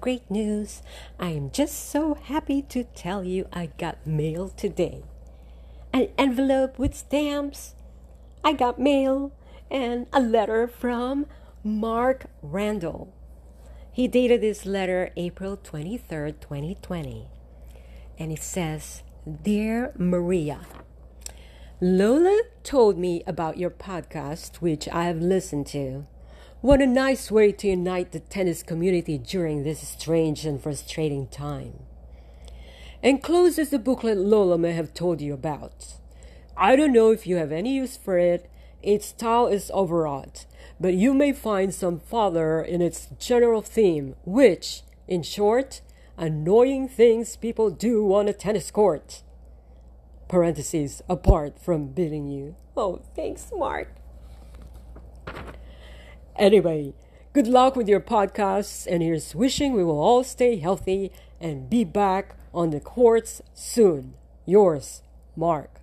great news. I am just so happy to tell you I got mail today. An envelope with stamps. I got mail and a letter from Mark Randall. He dated this letter April 23rd, 2020. And it says, Dear Maria, Lola told me about your podcast, which I have listened to. What a nice way to unite the tennis community during this strange and frustrating time. Enclosed is the booklet Lola may have told you about. I don't know if you have any use for it. Its style is overwrought, but you may find some fodder in its general theme, which, in short, annoying things people do on a tennis court. Parentheses apart from bidding you. Oh, thanks, Mark. Anyway, good luck with your podcasts, and here's wishing we will all stay healthy and be back on the courts soon. Yours, Mark.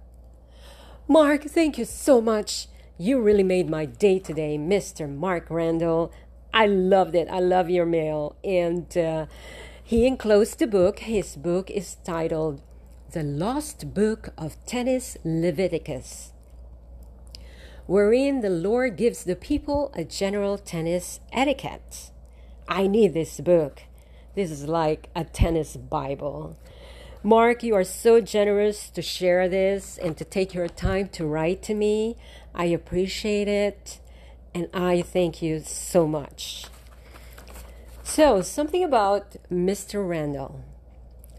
Mark, thank you so much. You really made my day today, Mr. Mark Randall. I loved it. I love your mail. And uh, he enclosed the book. His book is titled The Lost Book of Tennis Leviticus wherein the Lord gives the people a general tennis etiquette. I need this book. This is like a tennis Bible. Mark, you are so generous to share this and to take your time to write to me. I appreciate it and I thank you so much. So, something about Mr. Randall.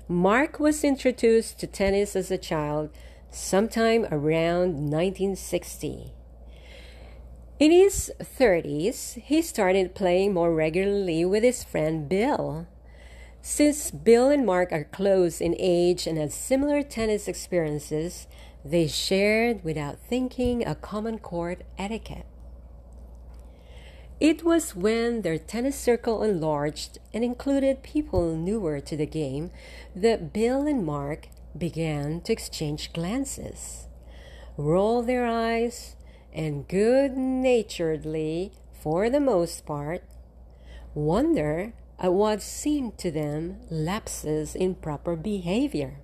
Mark was introduced to tennis as a child sometime around 1960. In his 30s, he started playing more regularly with his friend Bill. Since Bill and Mark are close in age and had similar tennis experiences, they shared without thinking a common court etiquette. It was when their tennis circle enlarged and included people newer to the game that Bill and Mark began to exchange glances, roll their eyes, and good naturedly, for the most part, wonder at what seemed to them lapses in proper behavior.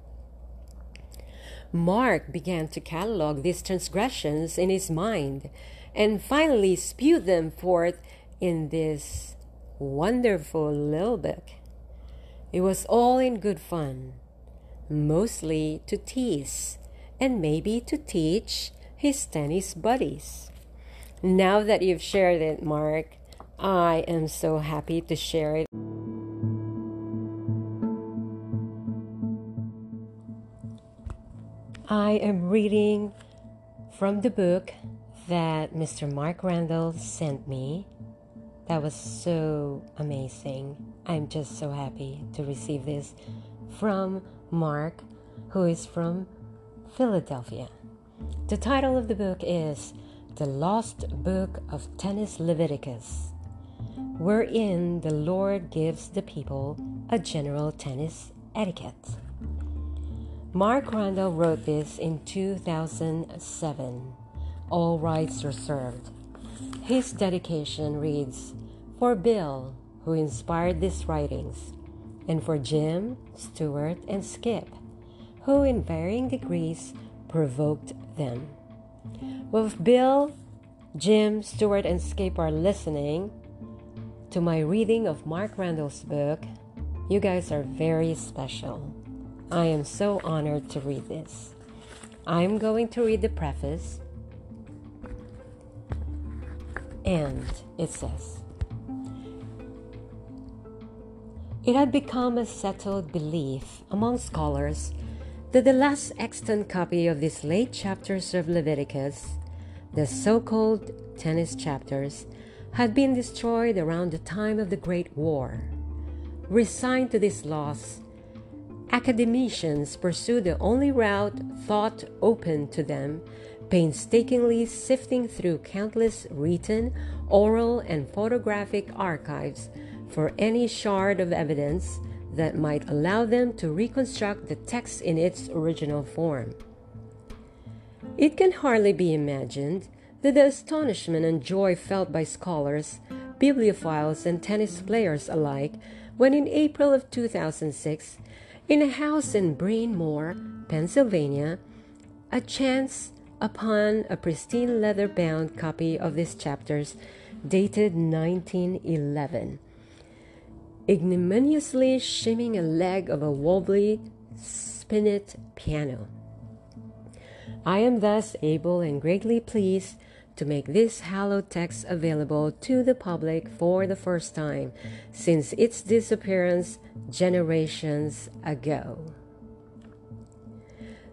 Mark began to catalog these transgressions in his mind and finally spewed them forth in this wonderful little book. It was all in good fun, mostly to tease and maybe to teach his tennis buddies. Now that you've shared it, Mark, I am so happy to share it. I am reading from the book that Mr. Mark Randall sent me. That was so amazing. I'm just so happy to receive this from Mark, who is from Philadelphia. The title of the book is The Lost Book of Tennis Leviticus, wherein the Lord gives the people a general tennis etiquette. Mark Randall wrote this in 2007. All rights reserved. His dedication reads For Bill, who inspired these writings, and for Jim, Stuart, and Skip, who in varying degrees provoked them. Well, if Bill, Jim, Stuart, and Skip are listening to my reading of Mark Randall's book, you guys are very special. I am so honored to read this. I'm going to read the preface, and it says, It had become a settled belief among scholars that the last extant copy of these late chapters of Leviticus, the so called tennis chapters, had been destroyed around the time of the Great War. Resigned to this loss, academicians pursued the only route thought open to them, painstakingly sifting through countless written, oral, and photographic archives for any shard of evidence that might allow them to reconstruct the text in its original form. It can hardly be imagined that the astonishment and joy felt by scholars, bibliophiles, and tennis players alike when in April of 2006, in a house in Bryn Pennsylvania, a chance upon a pristine leather bound copy of these chapters dated 1911, ignominiously shimming a leg of a wobbly spinet piano. I am thus able and greatly pleased to make this hallowed text available to the public for the first time since its disappearance generations ago.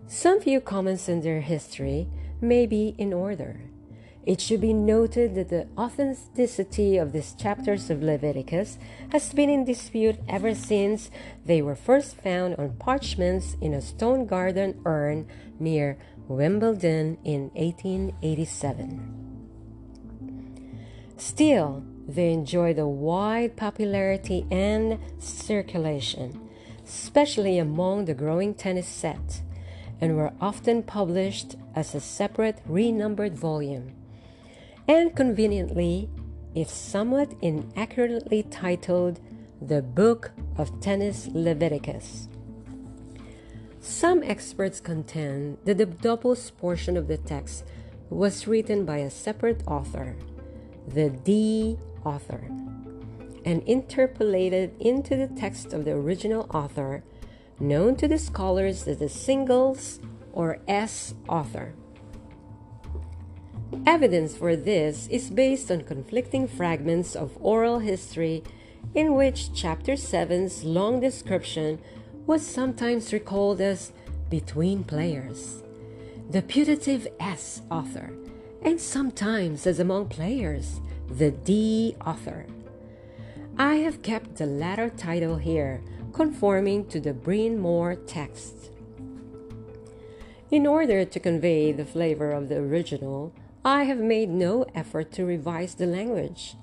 Some few comments on their history may be in order. It should be noted that the authenticity of these chapters of Leviticus has been in dispute ever since they were first found on parchments in a stone garden urn near Wimbledon in 1887. Still, they enjoyed a wide popularity and circulation, especially among the growing tennis set, and were often published as a separate renumbered volume and conveniently, if somewhat inaccurately titled, The Book of Tennis Leviticus. Some experts contend that the doubles portion of the text was written by a separate author, the D author, and interpolated into the text of the original author, known to the scholars as the singles or S author. Evidence for this is based on conflicting fragments of oral history in which Chapter 7's long description was sometimes recalled as between players, the putative S author, and sometimes as among players, the D author. I have kept the latter title here, conforming to the Bryn Mawr text. In order to convey the flavor of the original, I have made no effort to revise the language.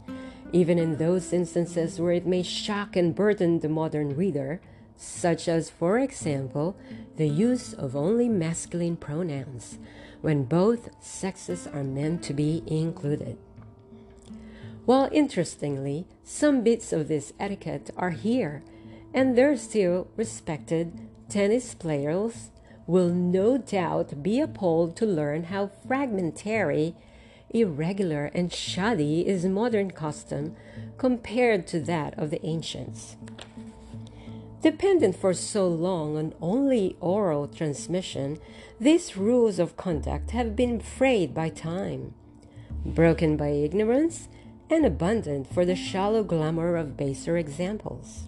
Even in those instances where it may shock and burden the modern reader, such as, for example, the use of only masculine pronouns, when both sexes are meant to be included. While interestingly, some bits of this etiquette are here, and their still respected tennis players will no doubt be appalled to learn how fragmentary, irregular, and shoddy is modern custom compared to that of the ancients. Dependent for so long on only oral transmission, these rules of conduct have been frayed by time, broken by ignorance, and abundant for the shallow glamour of baser examples.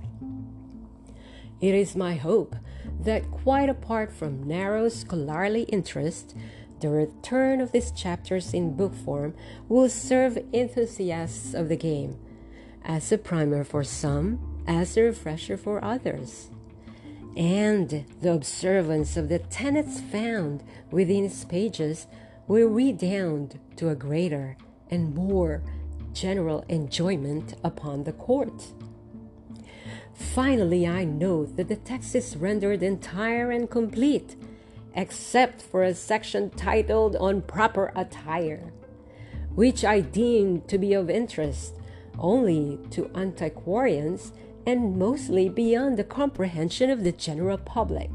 It is my hope that, quite apart from narrow scholarly interest, the return of these chapters in book form will serve enthusiasts of the game as a primer for some, as a refresher for others. And the observance of the tenets found within its pages will redound to a greater and more general enjoyment upon the court. Finally, I note that the text is rendered entire and complete, except for a section titled On Proper Attire, which I deem to be of interest only to antiquarians and mostly beyond the comprehension of the general public.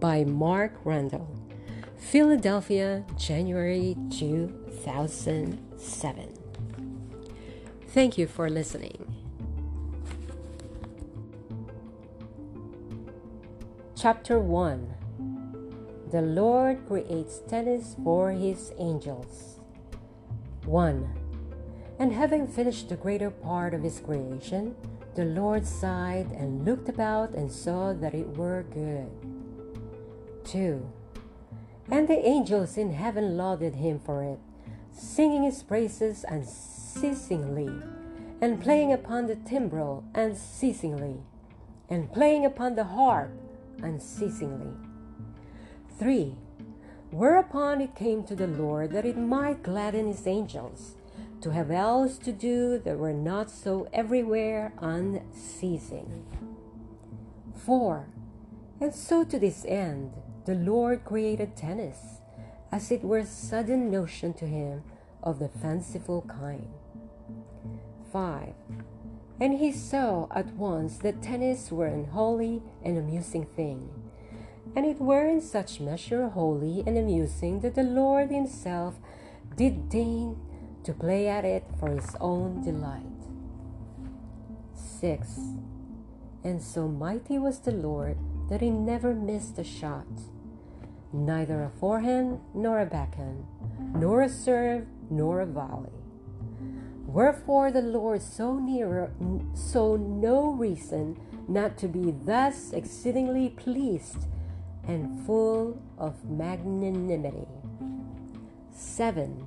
By Mark Randall, Philadelphia, January 2007. Thank you for listening. Chapter 1 The Lord creates tennis for his angels. 1. And having finished the greater part of his creation, the Lord sighed and looked about and saw that it were good. 2. And the angels in heaven lauded him for it, singing his praises unceasingly, and playing upon the timbrel unceasingly, and playing upon the harp unceasingly. 3. Whereupon it came to the Lord that it might gladden his angels to have else to do that were not so everywhere unceasing. 4. And so to this end the Lord created tennis, as it were a sudden notion to him of the fanciful kind. 5. And he saw at once that tennis were an holy and amusing thing. And it were in such measure holy and amusing that the Lord himself did deign to play at it for his own delight. 6. And so mighty was the Lord that he never missed a shot, neither a forehand nor a backhand, nor a serve nor a volley. Wherefore the Lord so near saw no reason not to be thus exceedingly pleased and full of magnanimity. 7.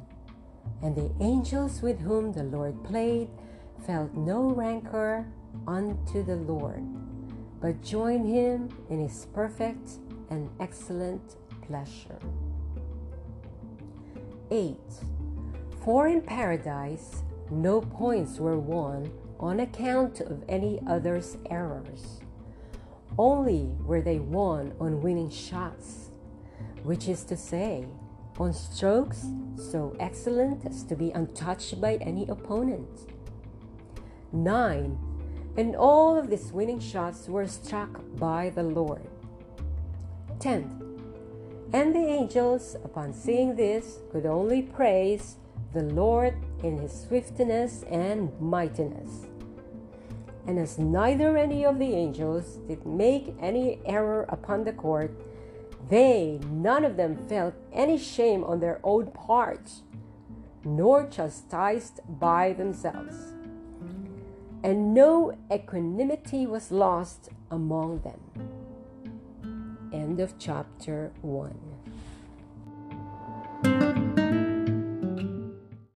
And the angels with whom the Lord played felt no rancor unto the Lord, but joined him in his perfect and excellent pleasure. 8. For in paradise no points were won on account of any other's errors. Only were they won on winning shots, which is to say, on strokes so excellent as to be untouched by any opponent. 9. And all of these winning shots were struck by the Lord. 10th. And the angels, upon seeing this, could only praise the Lord in his swiftness and mightiness. And as neither any of the angels did make any error upon the court, they, none of them, felt any shame on their own parts, nor chastised by themselves. And no equanimity was lost among them. End of chapter 1.